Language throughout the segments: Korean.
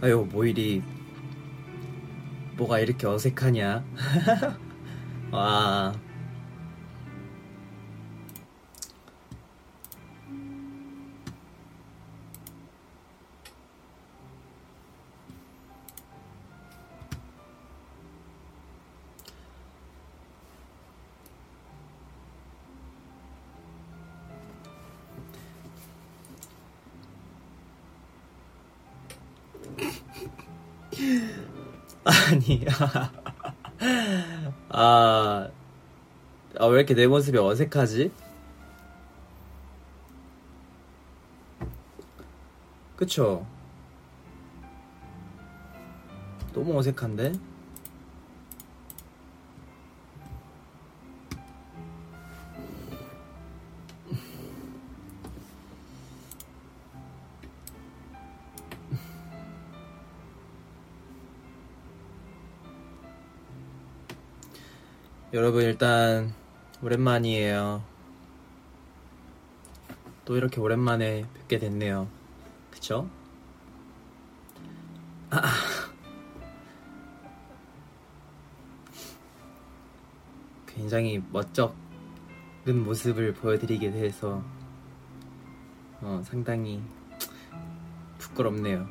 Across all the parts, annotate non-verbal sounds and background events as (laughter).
아유 뭐 이리 뭐가 이렇게 어색하냐? (laughs) 와 (laughs) 아니 (laughs) 아, 아, 왜 이렇게 내 모습이 어색하지? 그쵸? 너무 어색한데? 여러분 일단 오랜만이에요. 또 이렇게 오랜만에 뵙게 됐네요. 그쵸? 아. (laughs) 굉장히 멋쩍은 모습을 보여드리게 돼서 어, 상당히 부끄럽네요.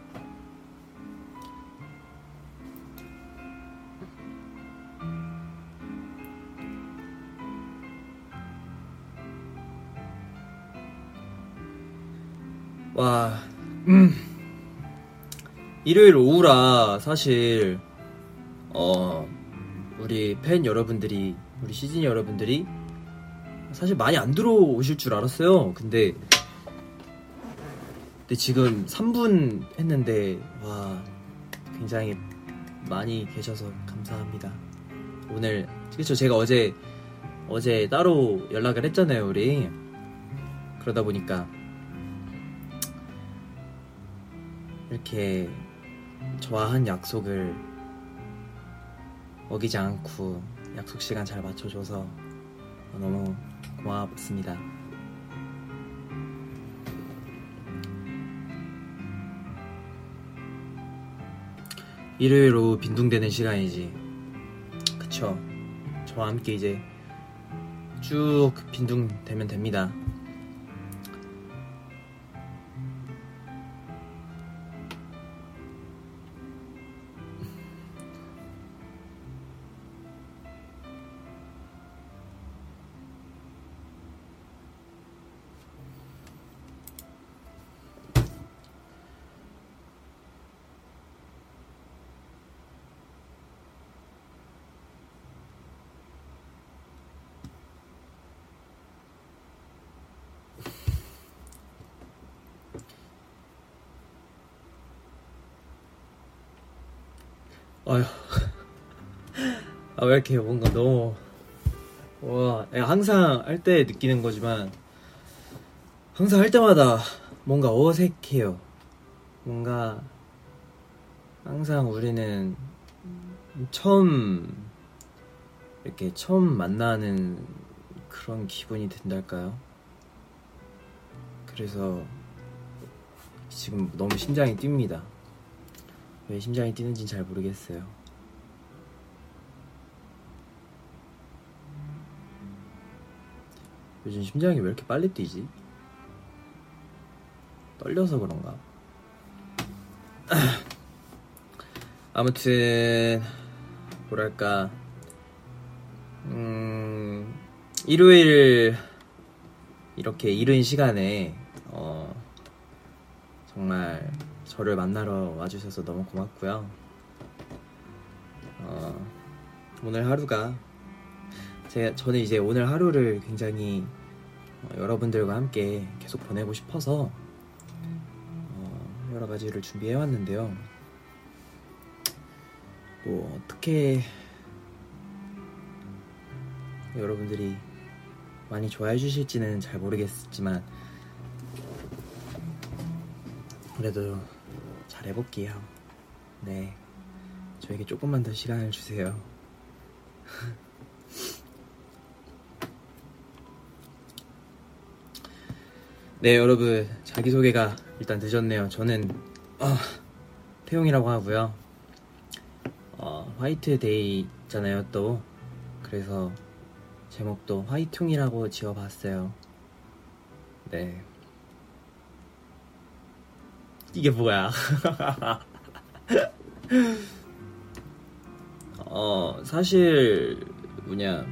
와, 음. 일요일 오후라 사실 어 우리 팬 여러분들이 우리 시즌 여러분들이 사실 많이 안 들어오실 줄 알았어요. 근데 근데 지금 3분 했는데 와 굉장히 많이 계셔서 감사합니다. 오늘 그렇죠 제가 어제 어제 따로 연락을 했잖아요 우리 그러다 보니까 이렇게 저와 한 약속을 어기지 않고 약속 시간 잘 맞춰줘서 너무 고맙습니다. 일요일 오후 빈둥대는 시간이지. 그쵸. 저와 함께 이제 쭉 빈둥대면 됩니다. 아휴. 아, 왜 이렇게 뭔가 너무. 와, 항상 할 때 느끼는 거지만, 항상 할 때마다 뭔가 어색해요. 뭔가, 항상 우리는 처음, 이렇게 처음 만나는 그런 기분이 든달까요? 그래서 지금 너무 심장이 뜁니다. 왜 심장이 뛰는지는 잘 모르겠어요. 요즘 심장이 왜 이렇게 빨리 뛰지? 떨려서 그런가? (clears throat) 아무튼 뭐랄까 음 일요일 이렇게 이른 시간에 어 정말 저를 만나러 와주셔서 너무 고맙고요. 어, 오늘 하루가 제가 저는 이제 오늘 하루를 굉장히 어, 여러분들과 함께 계속 보내고 싶어서 어, 여러 가지를 준비해 왔는데요. 뭐 어떻게 여러분들이 많이 좋아해 주실지는 잘 모르겠지만 그래도 잘 해볼게요. 네. 저에게 조금만 더 시간을 주세요. (laughs) 네, 여러분. 자기소개가 일단 늦었네요. 저는, 어, 태용이라고 하고요. 어, 화이트데이 있잖아요, 또. 그래서 제목도 화이퉁이라고 지어봤어요. 네. 이게 뭐야? (laughs) 어, 사실, 뭐냐.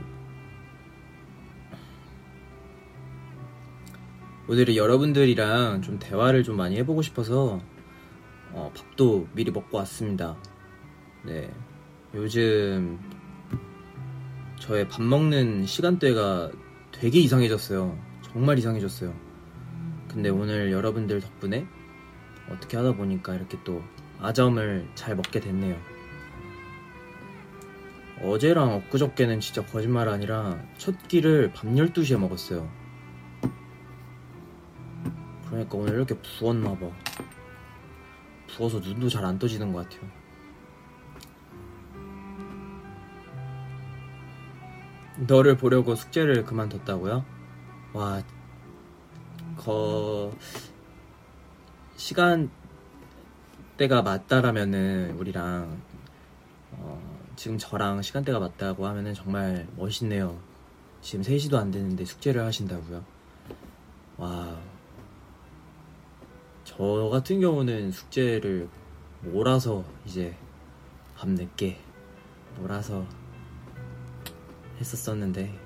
오늘은 여러분들이랑 좀 대화를 좀 많이 해보고 싶어서, 어, 밥도 미리 먹고 왔습니다. 네. 요즘 저의 밥 먹는 시간대가 되게 이상해졌어요. 정말 이상해졌어요. 근데 오늘 여러분들 덕분에 어떻게 하다 보니까 이렇게 또 아점을 잘 먹게 됐네요. 어제랑 엊그저께는 진짜 거짓말 아니라 첫 끼를 밤 12시에 먹었어요. 그러니까 오늘 이렇게 부었나 봐. 부어서 눈도 잘 안 떠지는 것 같아요. 너를 보려고 숙제를 그만뒀다고요? 와, 거 시간대가 맞다라면은 우리랑 어, 지금 저랑 시간대가 맞다고 하면은 정말 멋있네요. 지금 3시도 안 되는데 숙제를 하신다고요? 와, 저 같은 경우는 숙제를 몰아서 이제 밤늦게 몰아서 했었었는데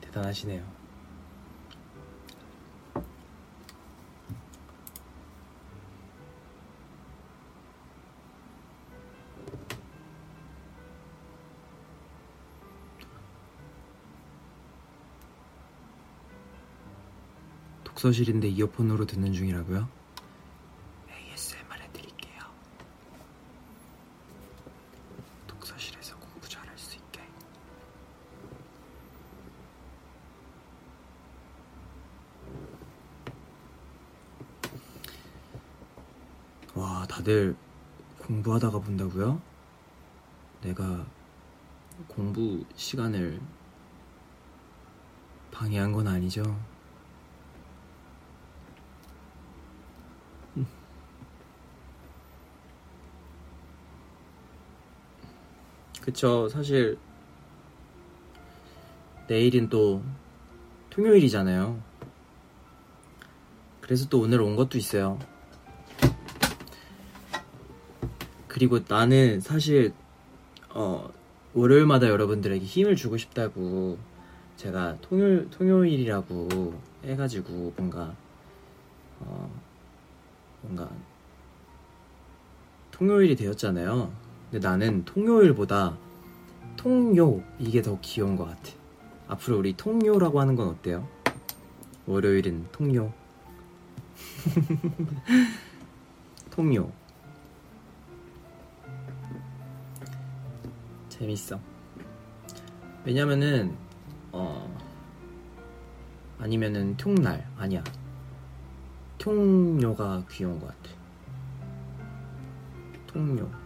대단하시네요. 독서실인데 이어폰으로 듣는 중이라고요? ASMR 해드릴게요. 독서실에서 공부 잘할 수 있게. 와, 다들 공부하다가 본다고요? 내가 공부 시간을 방해한 건 아니죠? 그쵸. 사실 내일은 또 통요일이잖아요. 그래서 또 오늘 온 것도 있어요. 그리고 나는 사실 어 월요일마다 여러분들에게 힘을 주고 싶다고 제가 통요 통요일이라고 해가지고 뭔가 어 뭔가 통요일이 되었잖아요. 근데 나는 통요일보다 통요 이게 더 귀여운 것 같아. 앞으로 우리 통요라고 하는 건 어때요? 월요일은 통요. (laughs) 통요. 재밌어. 왜냐면은 어 아니면은 통날 아니야. 통요가 귀여운 것 같아. 통요.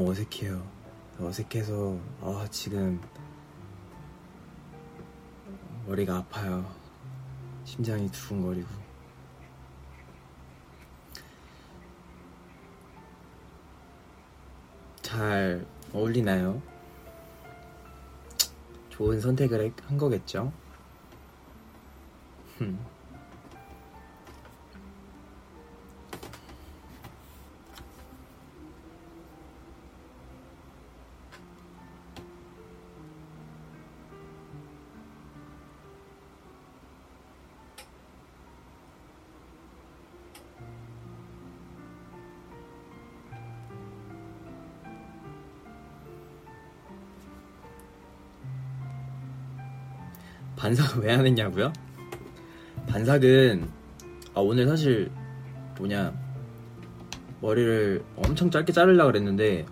너무 어색해요. 어색해서 아 지금 머리가 아파요. 심장이 두근거리고. 잘 어울리나요? 좋은 선택을 한 거겠죠? 반 왜 안 했냐고요? 반삭은 아 오늘 사실 뭐냐 머리를 엄청 짧게 자르려고 그랬는데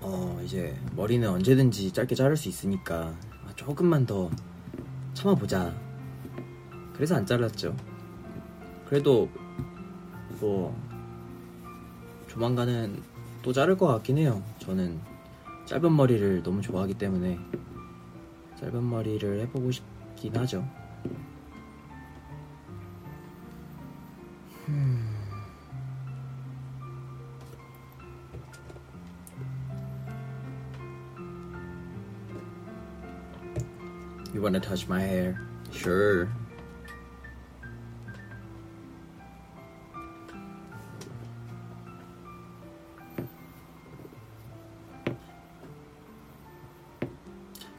어 이제 머리는 언제든지 짧게 자를 수 있으니까 아, 조금만 더 참아보자. 그래서 안 잘랐죠. 그래도 뭐 조만간은 또 자를 것 같긴 해요. 저는 짧은 머리를 너무 좋아하기 때문에 짧은 머리를 해보고 싶긴 하죠 You wanna touch my hair? Sure.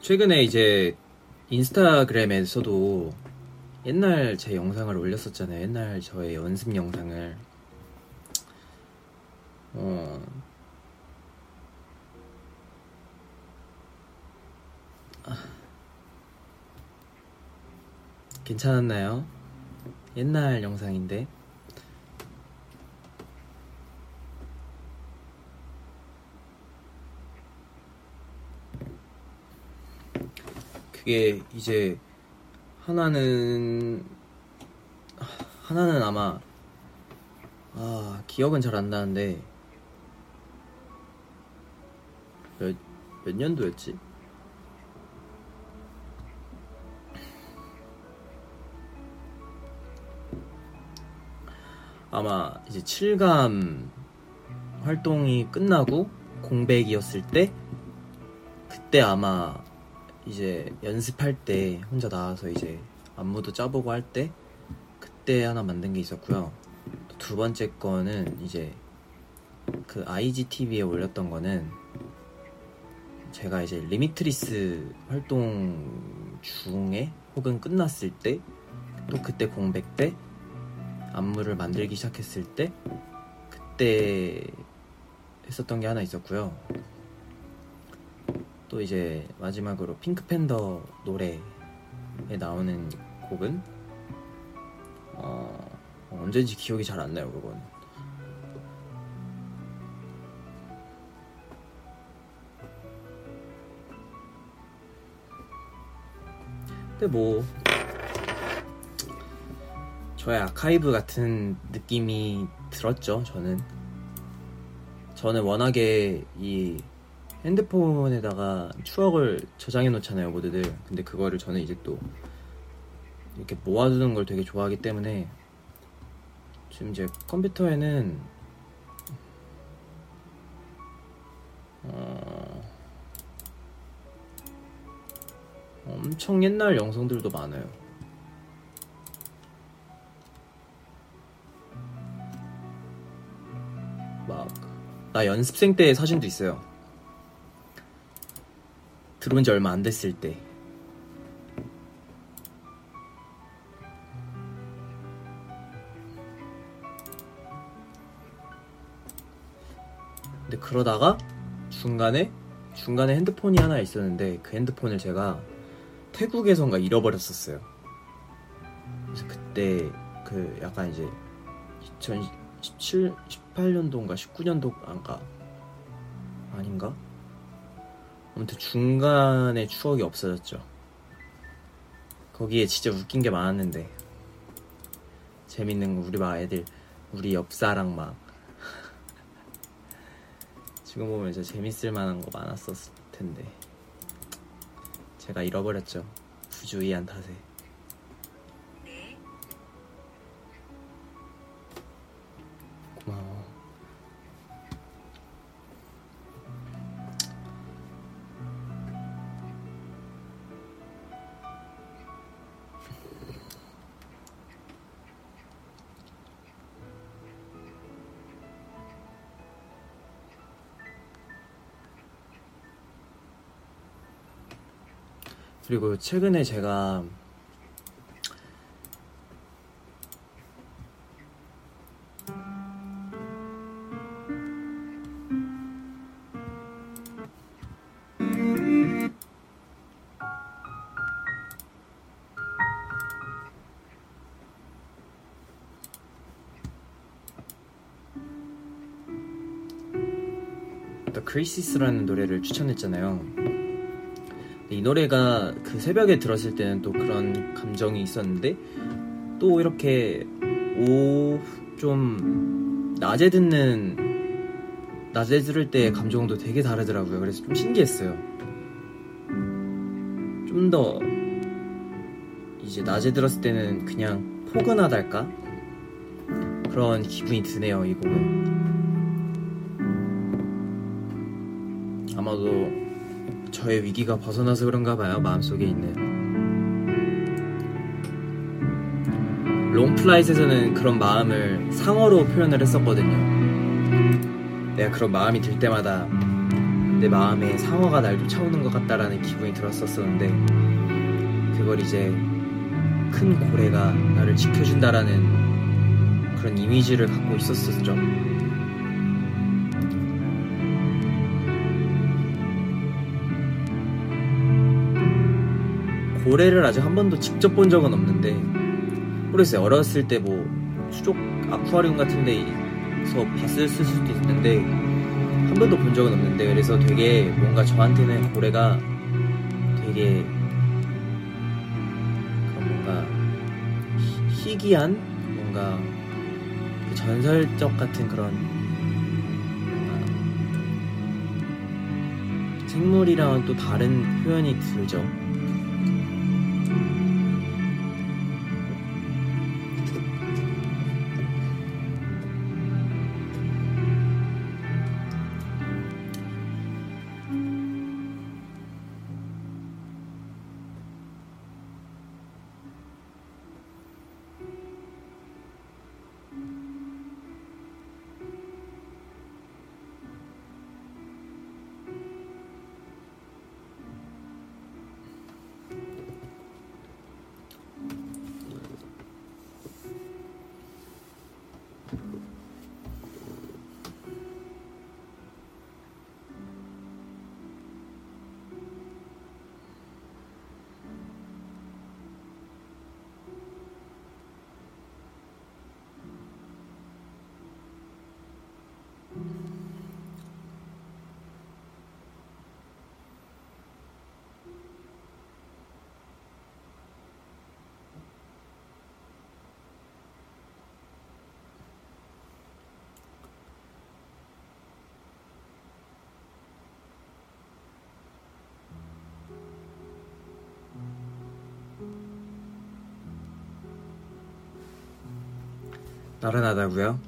최근에 이제 인스타그램에서도 옛날 제 영상을 올렸었잖아요. 옛날 저의 연습 영상을. 어. 아. 괜찮았나요? 옛날 영상인데. 그게 이제 하나는 하나는 아마 아 기억은 잘 안 나는데 몇, 몇 년도였지? 아마 이제 7감 활동이 끝나고 공백이었을 때 그때 아마 이제 연습할 때 혼자 나와서 이제 안무도 짜보고 할 때 그때 하나 만든 게 있었고요. 두 번째 거는 이제 그 IGTV에 올렸던 거는 제가 이제 Limitless 활동 중에 혹은 끝났을 때 또 그때 공백 때 안무를 만들기 시작했을 때 그때 했었던 게 하나 있었고요. 또 이제 마지막으로 핑크팬더 노래에 나오는 곡은 어, 언제인지 기억이 잘 안 나요 그건 근데 뭐 저의 아카이브 같은 느낌이 들었죠 저는. 저는 워낙에 이 핸드폰에다가 추억을 저장해 놓잖아요 모두들. 근데 그거를 저는 이제 또 이렇게 모아두는 걸 되게 좋아하기 때문에 지금 이제 컴퓨터에는 어... 엄청 옛날 영상들도 많아요. 막 나 연습생 때 사진도 있어요 들어온 지 얼마 안 됐을 때 근데 그러다가 중간에 중간에 핸드폰이 하나 있었는데 그 핸드폰을 제가 태국에선가 잃어버렸었어요. 그래서 그때 그 약간 이제 2017, 18년도인가 19년도인가 아닌가? 아무튼 중간에 추억이 없어졌죠. 거기에 진짜 웃긴 게 많았는데. 재밌는 거 우리 막 애들 우리 옆사랑 막. (laughs) 지금 보면 이제 재밌을 만한 거 많았었을 텐데. 제가 잃어버렸죠. 부주의한 탓에 그리고 최근에 제가 크리시스라는 노래를 추천했잖아요. 이 노래가 그 새벽에 들었을 때는 또 그런 감정이 있었는데 또 이렇게 오좀 낮에 듣는 낮에 들을 때 감정도 되게 다르더라고요. 그래서 좀 신기했어요. 좀 더 이제 낮에 들었을 때는 그냥 포근하달까 그런 기분이 드네요. 이 곡은 저의 위기가 벗어나서 그런가 봐요. 마음속에 있는. 롱플라잇에서는 그런 마음을 상어로 표현을 했었거든요. 내가 그런 마음이 들 때마다 내 마음에 상어가 날 쫓아오는 것 같다라는 기분이 들었었는데 그걸 이제 큰 고래가 나를 지켜준다라는 그런 이미지를 갖고 있었었죠. 고래를 아직 한 번도 직접 본 적은 없는데 모르겠어요. 어렸을 때 뭐 수족 아쿠아리움 같은 데서 봤을 수도 있는데 한 번도 본 적은 없는데 그래서 되게 뭔가 저한테는 고래가 되게 뭔가 희, 희귀한 뭔가 전설적 같은 그런 생물이랑은 또 다른 표현이 들죠. 나른하다고요?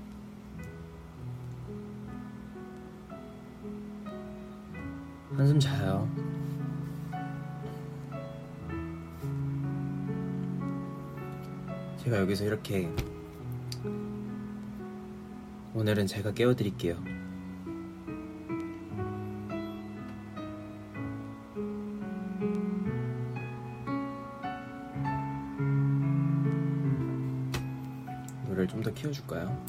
한숨 자요. 제가 여기서 이렇게 오늘은 제가 깨워드릴게요. 키워줄까요?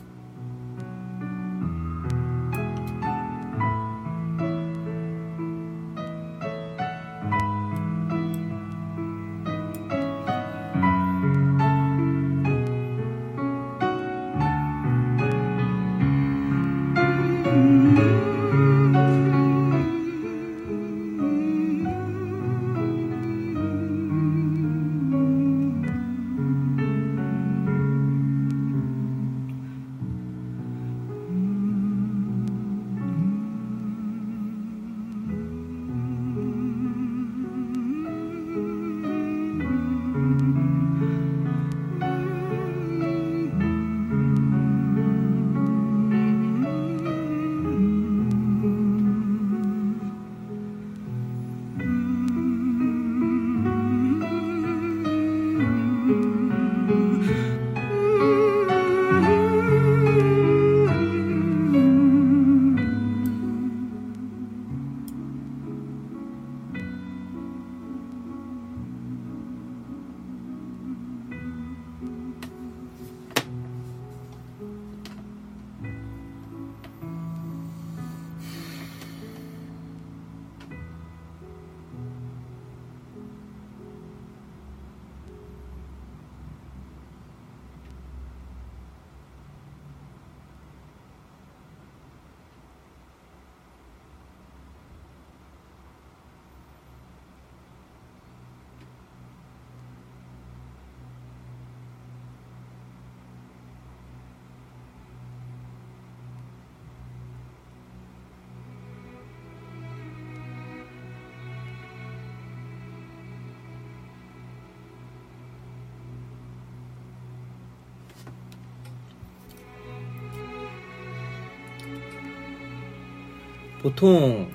보통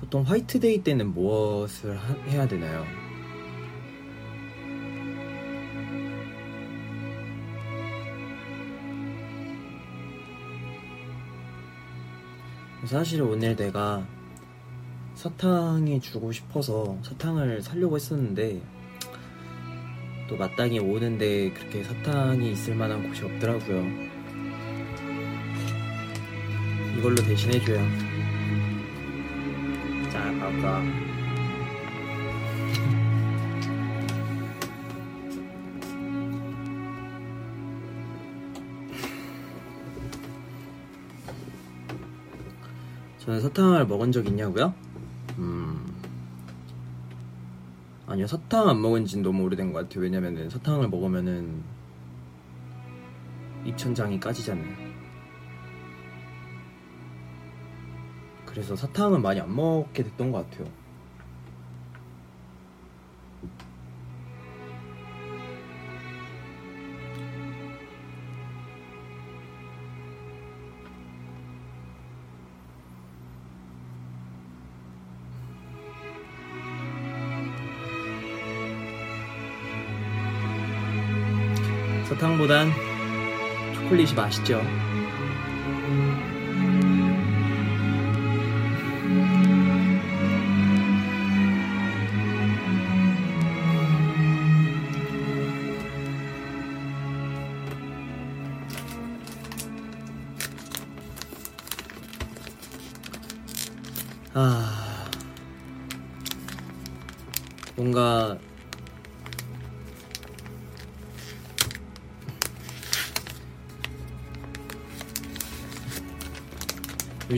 보통 화이트데이 때는 무엇을 하, 해야 되나요? 사실 오늘 내가 사탕이 주고 싶어서 사탕을 사려고 했었는데 또 마땅히 오는데 그렇게 사탕이 있을 만한 곳이 없더라고요. 이걸로 대신해줘요. 자, 아까 저는 사탕을 먹은 적 있냐고요? 음. 아니요, 사탕 안 먹은 지는 너무 오래된 것 같아요. 왜냐면은 사탕을 먹으면은 입천장이 까지잖아요. 그래서 사탕은 많이 안 먹게 됐던 것 같아요. 사탕보단 초콜릿이 맛있죠.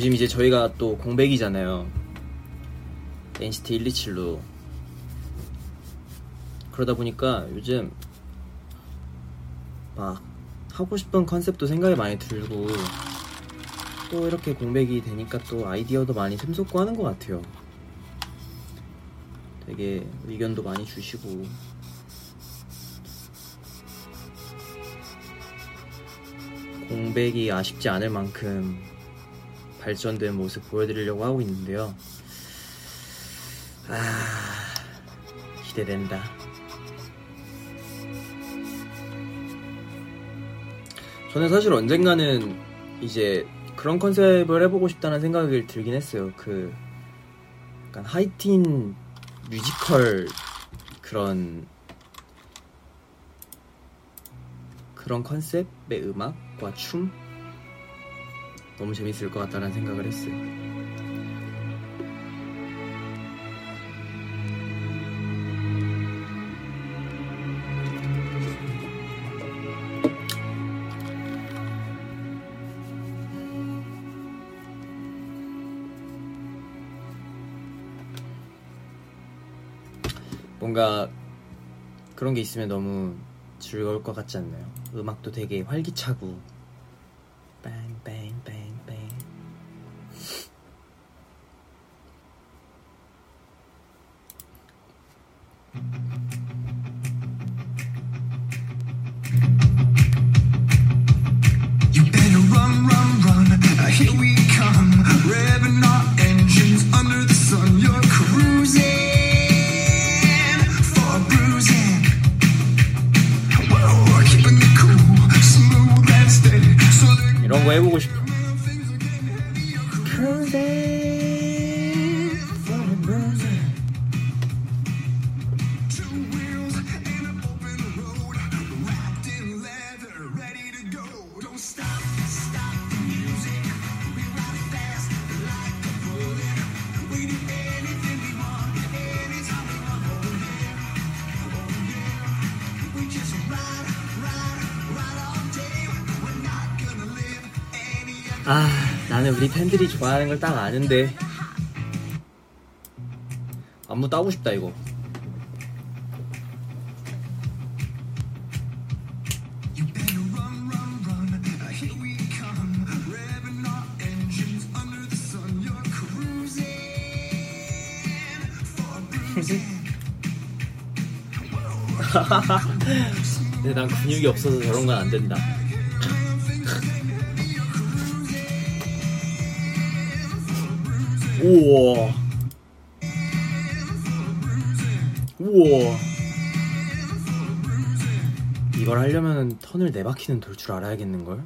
요즘 이제 저희가 또 공백이잖아요. NCT 127로. 그러다 보니까 요즘 막 하고 싶은 컨셉도 생각이 많이 들고 또 이렇게 공백이 되니까 또 아이디어도 많이 샘솟고 하는 것 같아요. 되게 의견도 많이 주시고 공백이 아쉽지 않을 만큼 발전된 모습 보여드리려고 하고 있는데요. 아, 기대된다. 저는 사실 언젠가는 이제 그런 컨셉을 해보고 싶다는 생각을 들긴 했어요. 그 약간 하이틴 뮤지컬 그런 그런 컨셉의 음악과 춤 너무 재밌을 것 같다는 생각을 했어요. 뭔가 그런 게 있으면 너무 즐거울 것 같지 않나요? 음악도 되게 활기차고 아, 나는 우리 팬들이 좋아하는 걸 딱 아는데. 안무 따고 싶다, 이거. Uh. 근데 난 근육이 없어서 저런 건 안 된다. 우와. 우와. 이걸 하려면 턴을 네 바퀴는 돌 줄 알아야겠는걸?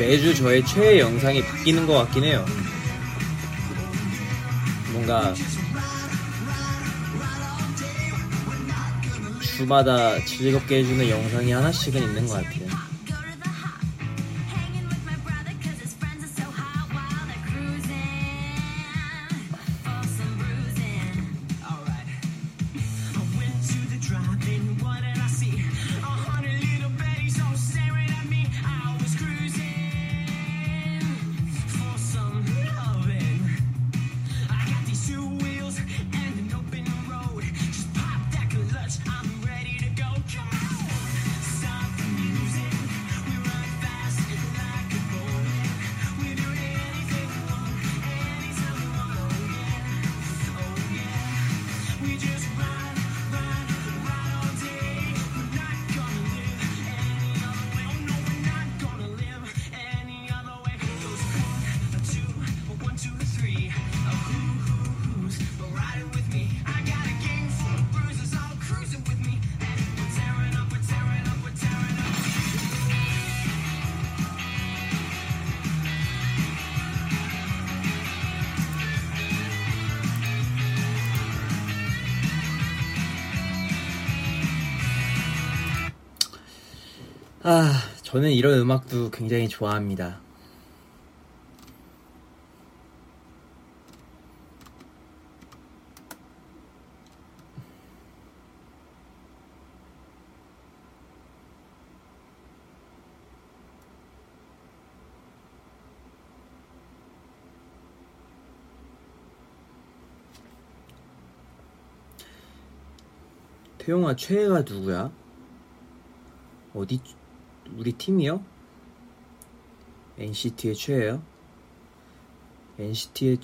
매주 저의 최애 영상이 바뀌는 것 같긴 해요. 뭔가 주마다 즐겁게 해주는 영상이 하나씩은 있는 것 같아요. 저는 이런 음악도 굉장히 좋아합니다. 태용아, 최애가 누구야? 어디, 우리 팀이요? NCT의 최애요? NCT의,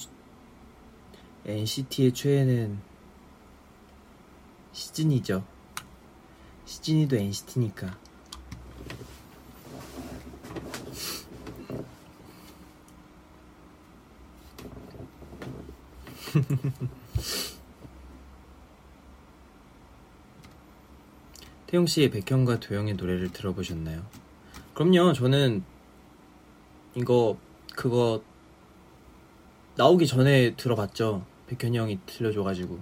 NCT의 최애는 시즌이죠. 시즌이도 NCT니까. (laughs) 태용 씨, 백현과 도영의 노래를 들어보셨나요? 그럼요. 저는 이거 그거 나오기 전에 들어봤죠. 백현이 형이 들려줘가지고.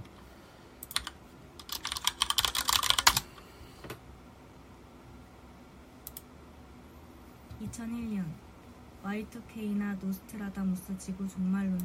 2001년 Y2K나 노스트라다무스 지구 종말론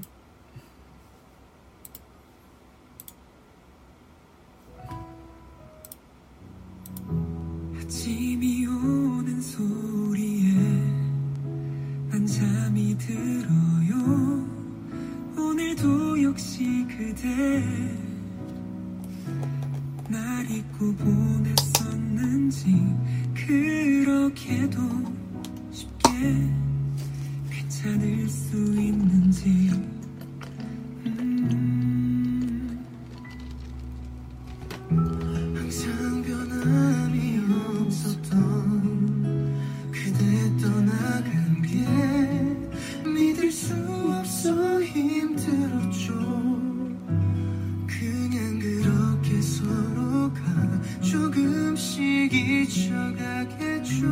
조금씩 잊혀가겠죠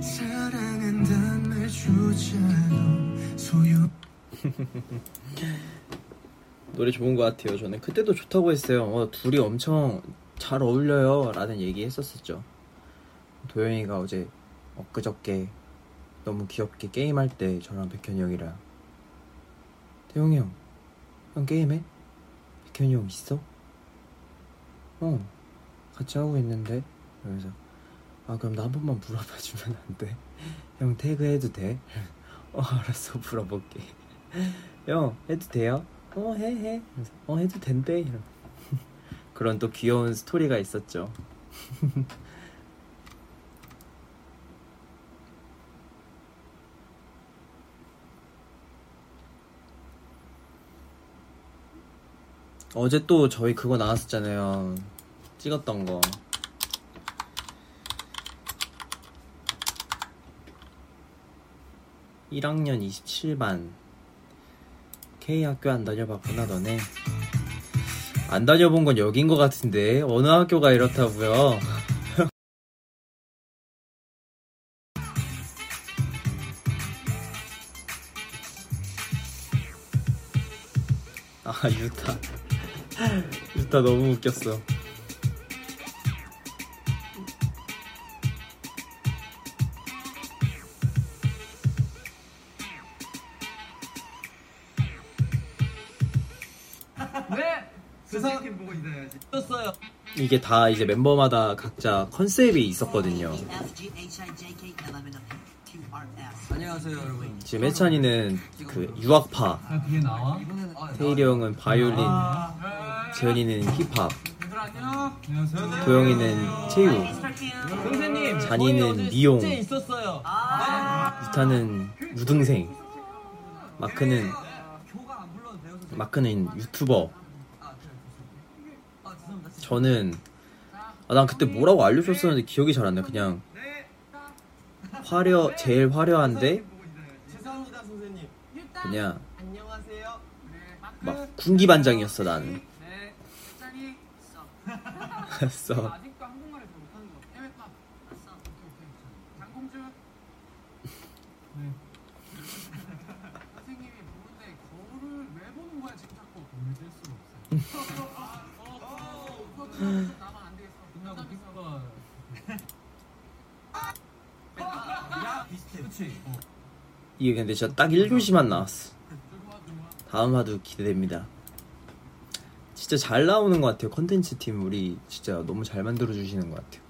사랑한단 말조차도 소용 노래 좋은 것 같아요. 저는 그때도 좋다고 했어요. 어, 둘이 엄청 잘 어울려요. 라는 얘기 했었었죠. 도영이가 어제 엊그저께 너무 귀엽게 게임할 때 저랑 백현이 형이랑 태용이 형, 형 게임해? 백현이 형 있어? 어, 같이 하고 있는데. 그래서 아 그럼 나 한 번만 물어봐 주면 안 돼? 형 태그 해도 돼? (laughs) 어 알았어 물어볼게. 형 해도 돼요? 어 해 해. 어 해도 된대. 이러. (laughs) 그런 또 귀여운 스토리가 있었죠. (laughs) 어제 또 저희 그거 나왔었잖아요. 찍었던 거. (1학년 27반) K학교 안 다녀봤구나 너네. 안 다녀본 건 여긴 것 같은데 어느 학교가 이렇다고요? (laughs) 아 유타. 유타 너무 웃겼어 네! 선생님 보고 있어야지. 떴어요. 이게 다 이제 멤버마다 각자 컨셉이 있었거든요 안녕하세요, 여러분. 지금 해찬이는 그 유학파 아, 그게 나와? 태일이 형은 바이올린 아, 재현이는 힙합 얘들 안녕. 안녕하세요. 도영이는 체육 선생님, 잔이는 미용 있었어요. 유타는 유등생 마크는 마크는 유튜버. 저는 아, 난 그때 뭐라고 알려줬었는데 기억이 잘 안 나. 그냥 화려 제일 화려한데. 그냥. 막 군기 반장이었어 나는. 네, (laughs) 짠이. 그래서 아직도 한국말을 잘 못하는 거. 해외팝. 알았어. 오케이, 오케이. 장공주. 네. 선생님이 보는데 거울을 왜 보는 거야 지금 자꾸? 거울 뗄 수가 없어요. 아, 어, 어, 어, 나만 안 되겠어. 끝나고 피부가. 야, 비슷해. 그렇지. 어. (laughs) 이게 근데 진짜 딱 1교시만 나왔어. 다음 화도 기대됩니다. 진짜 잘 나오는 것 같아요. 컨텐츠 팀 우리 진짜 너무 잘 만들어 주시는 것 같아요.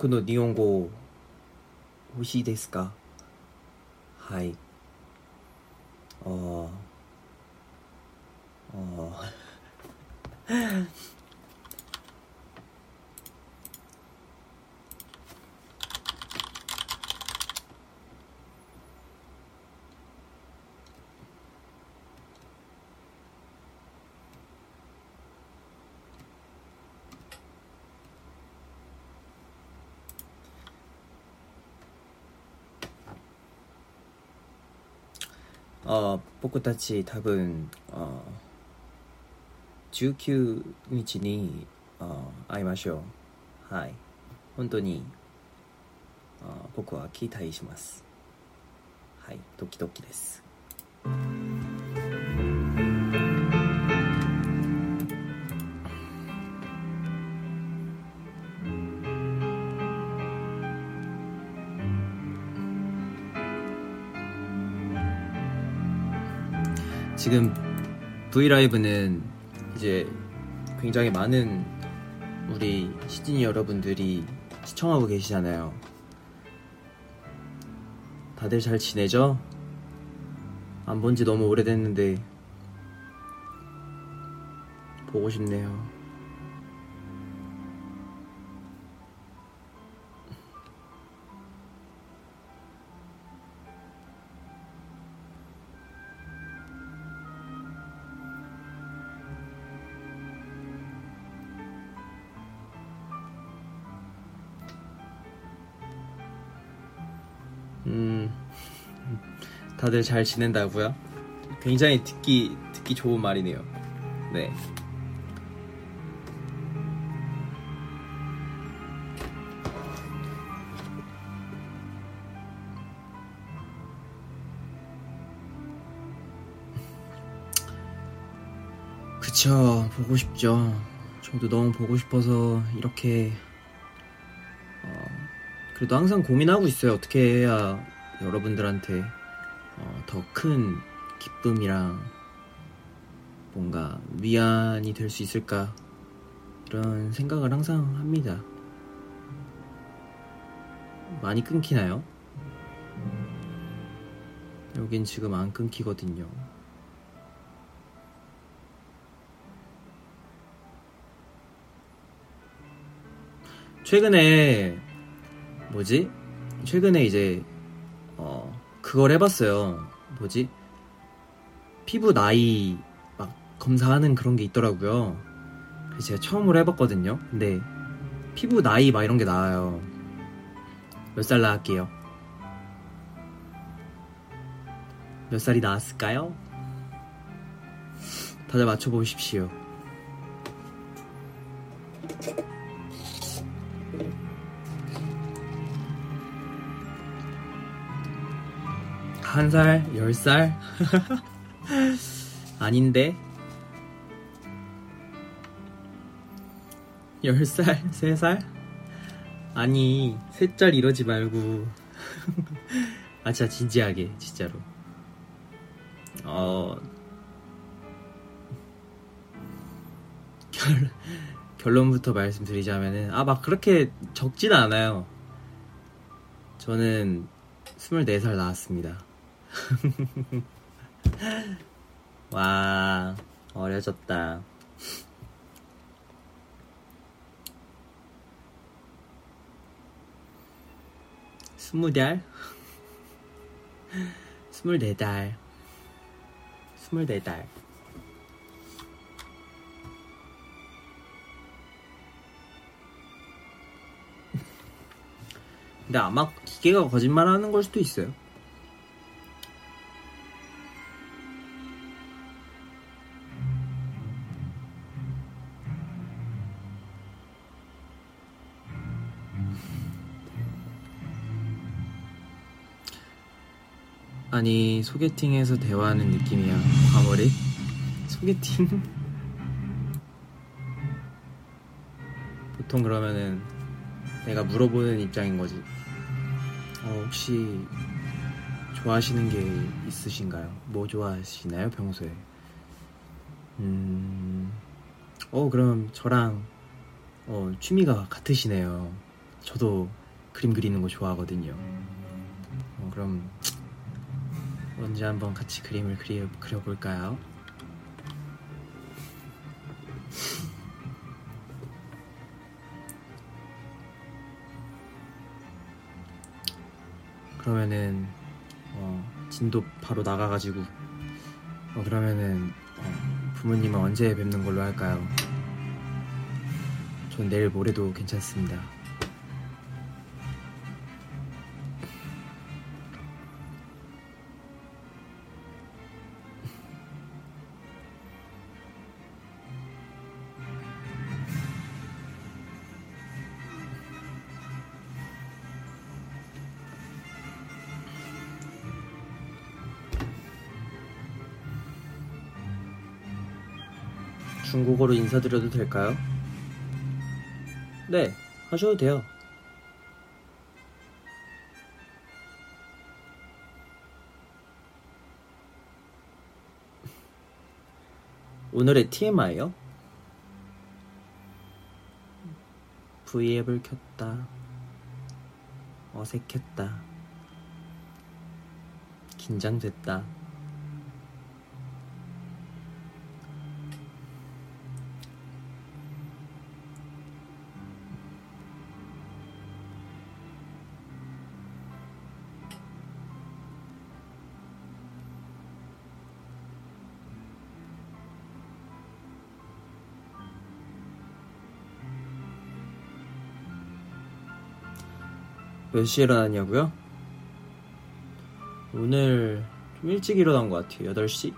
음. 보크 노 니온고 호시 데스까? 僕たち多分、あ19日にあ会いましょう。はい。本当にあ僕は期待します。はい。ドキドキです。 지금 브이라이브는 이제 굉장히 많은 우리 시즈니 여러분들이 시청하고 계시잖아요. 다들 잘 지내죠? 안 본 지 너무 오래됐는데 보고 싶네요. 다들 잘 지낸다고요? 굉장히 듣기 듣기 좋은 말이네요. 네. 그쵸 보고 싶죠 저도 너무 보고 싶어서 이렇게 어, 그래도 항상 고민하고 있어요 어떻게 해야 여러분들한테 더 큰 기쁨이랑 뭔가 위안이 될 수 있을까 이런 생각을 항상 합니다. 많이 끊기나요? 여긴 지금 안 끊기거든요. 최근에 뭐지? 최근에 이제 어 그걸 해봤어요. 뭐지? 피부 나이 막 검사하는 그런 게 있더라고요. 그래서 제가 처음으로 해봤거든요. 근데 피부 나이 막 이런 게 나와요. 몇 살 나왔게요? 몇 살이 나왔을까요? 다들 맞춰보십시오. 한 살, 열 살? (laughs) 아닌데? 열 살, 세 살? 아니, 셋짤 이러지 말고. (laughs) 아, 진짜 진지하게, 진짜로. 어, 결, 결론부터 말씀드리자면은, 아, 막 그렇게 적진 않아요. 저는 24살 나왔습니다. (laughs) 와, 어려졌다. 스무 (laughs) 달? 스물네 달. 스물네 달. 근데 아마 기계가 거짓말하는 걸 수도 있어요. 아니 소개팅에서 대화하는 느낌이야 과몰입 소개팅 (laughs) 보통 그러면은 내가 물어보는 입장인 거지 어, 혹시 좋아하시는 게 있으신가요? 뭐 좋아하시나요 평소에? 음, 어 그럼 저랑 어, 취미가 같으시네요. 저도 그림 그리는 거 좋아하거든요. 어, 그럼 언제 한번 같이 그림을 그려, 그려볼까요? 그러면은 어, 진도 바로 나가가지고 어, 그러면은 어, 부모님은 언제 뵙는 걸로 할까요? 전 내일 모레도 괜찮습니다. 중국어로 인사드려도 될까요? 네, 하셔도 돼요. 오늘의 TMI요? V앱을 켰다. 어색했다. 긴장됐다. 몇 시에 일어났냐고요? 오늘 좀 일찍 일어난 것 같아요. 8시?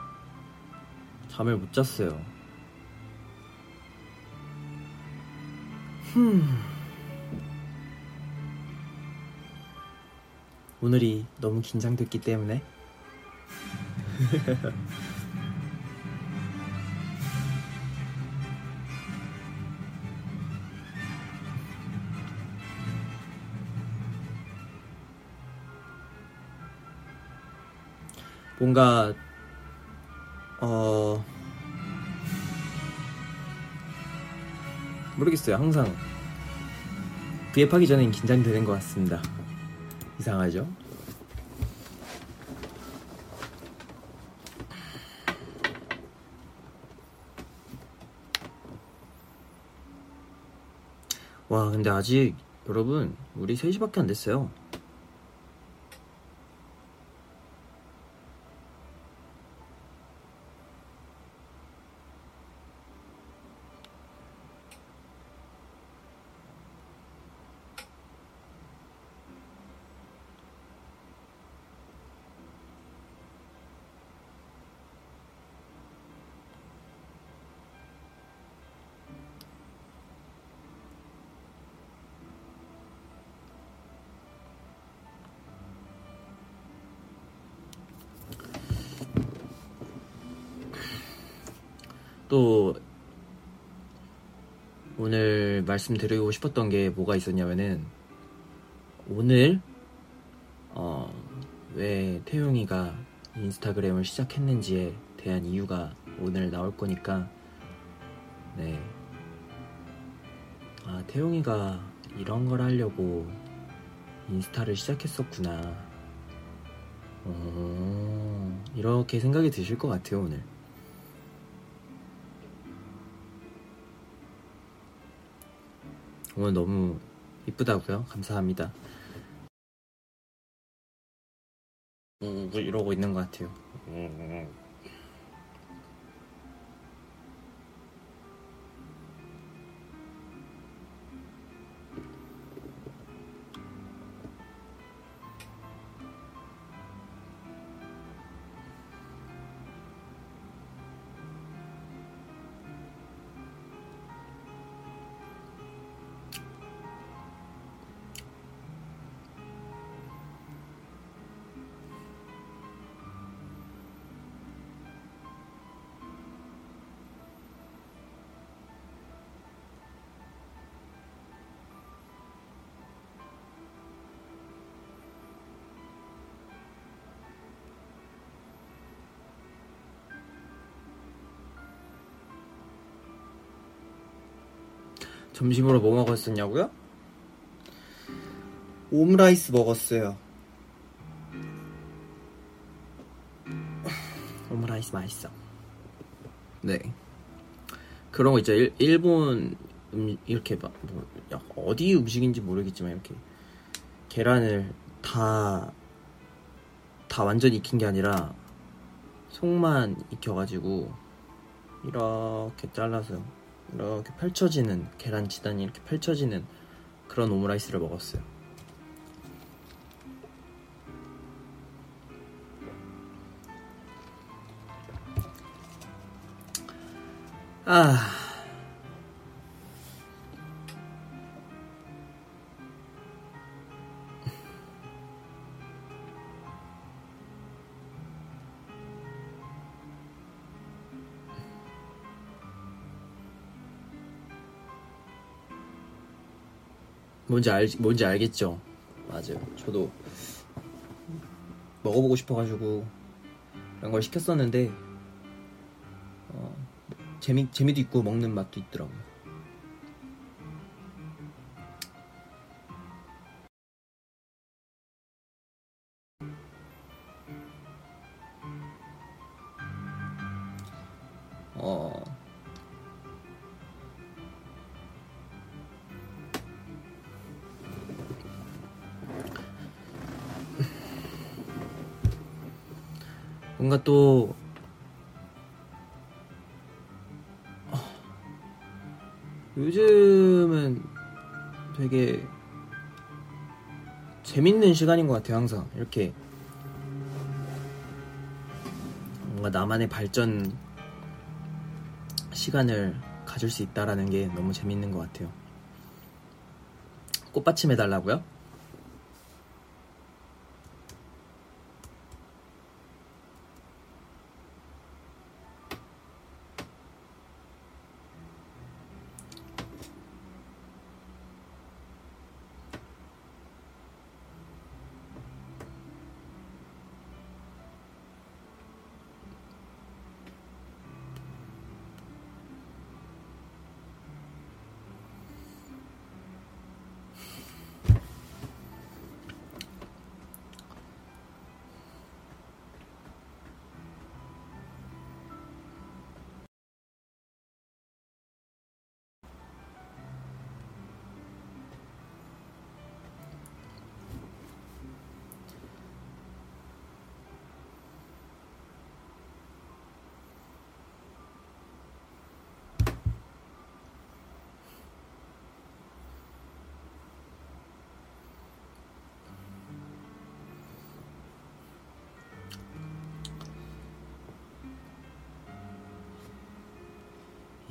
잠을 못 잤어요. 흠. 오늘이 너무 긴장됐기 때문에 (laughs) 뭔가 어 모르겠어요. 항상 브이앱하기 전엔 긴장되는 것 같습니다. 이상하죠? 와, 근데 아직 여러분 우리 3시밖에 안 됐어요. 또 오늘 말씀드리고 싶었던 게 뭐가 있었냐면은 오늘 어, 왜 태용이가 인스타그램을 시작했는지에 대한 이유가 오늘 나올 거니까 네. 아, 태용이가 이런 걸 하려고 인스타를 시작했었구나. 어, 이렇게 생각이 드실 것 같아요, 오늘. 오늘 너무 이쁘다고요? 감사합니다. 음, 뭐 이러고 있는 것 같아요. 음. 점심으로 뭐 먹었었냐고요? 오므라이스 먹었어요. 오므라이스 맛있어. 네. 그런 거 있죠. 일, 일본 음, 이렇게 막, 뭐, 약 어디 음식인지 모르겠지만 이렇게 계란을 다, 다 완전히 익힌 게 아니라 속만 익혀가지고 이렇게 잘라서 이렇게 펼쳐지는 계란 지단이 이렇게 펼쳐지는 그런 오므라이스를 먹었어요. 아. 뭔지 알 뭔지 알겠죠? 맞아요. 저도 먹어보고 싶어가지고 그런 걸 시켰었는데 어, 재미 재미도 있고 먹는 맛도 있더라고요. 시간인 것 같아요 항상 이렇게 뭔가 나만의 발전 시간을 가질 수 있다라는 게 너무 재밌는 것 같아요 꽃받침 해달라고요?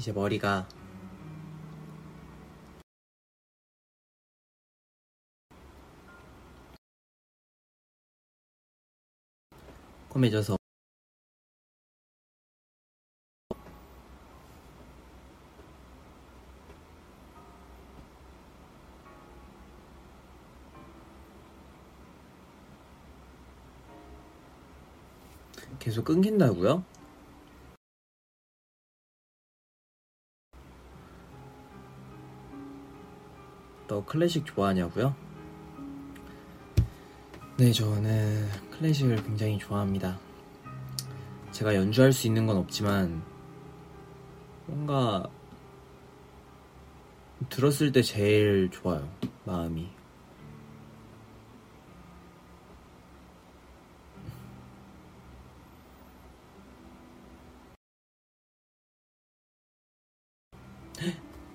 이제 머리가 검해져서 계속 끊긴다고요? 너 클래식 좋아하냐고요? 네, 저는 클래식을 굉장히 좋아합니다. 제가 연주할 수 있는 건 없지만 뭔가 들었을 때 제일 좋아요. 마음이.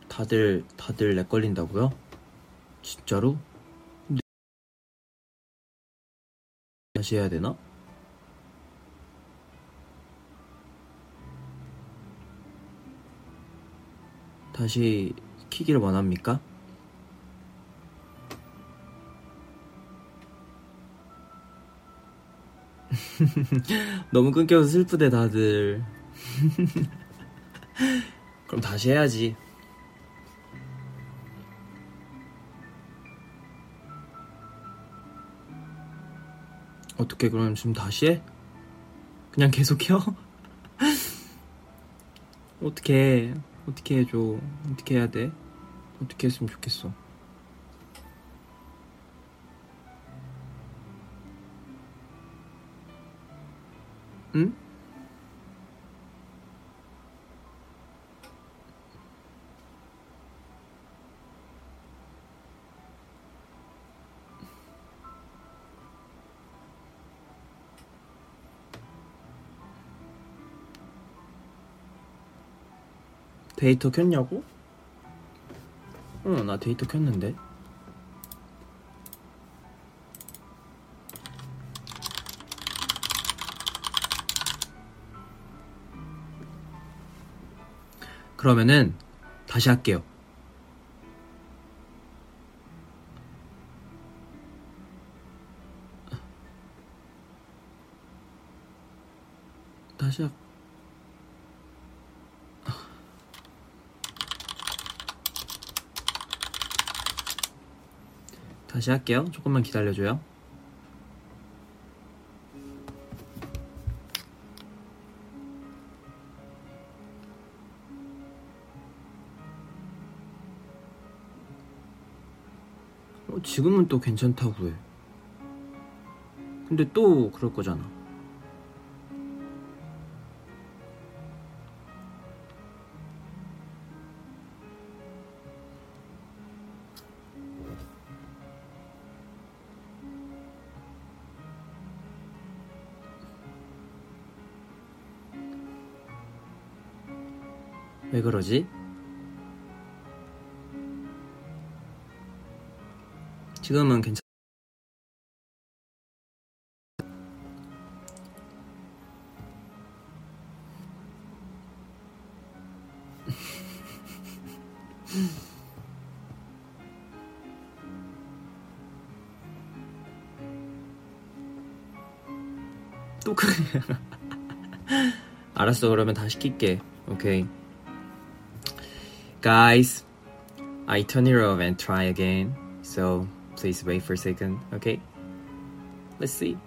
다들 다들 렉 걸린다고요? 진짜로? 다시 해야 되나? 다시 키기를 원합니까? (laughs) 너무 끊겨서 슬프대 다들. (laughs) 그럼 다시 해야지. 어떻게 그럼 지금 다시 해? 그냥 계속 해요? (laughs) 어떻게 어떻게 해줘? 어떻게 해야 돼? 어떻게 했으면 좋겠어? 응? 데이터 켰냐고? 응, 나 데이터 켰는데. 그러면은 다시 할게요. 다시 할 다시 할게요. 조금만 기다려줘요. 어, 지금은 또 괜찮다고 해. 근데 또 그럴 거잖아. 왜 그러지? 지금은 괜찮. (laughs) 또 그래. 알았어, 그러면 다시 킬게. 오케이. Guys, I turn it off and try again. So please wait for a second, okay? Let's see.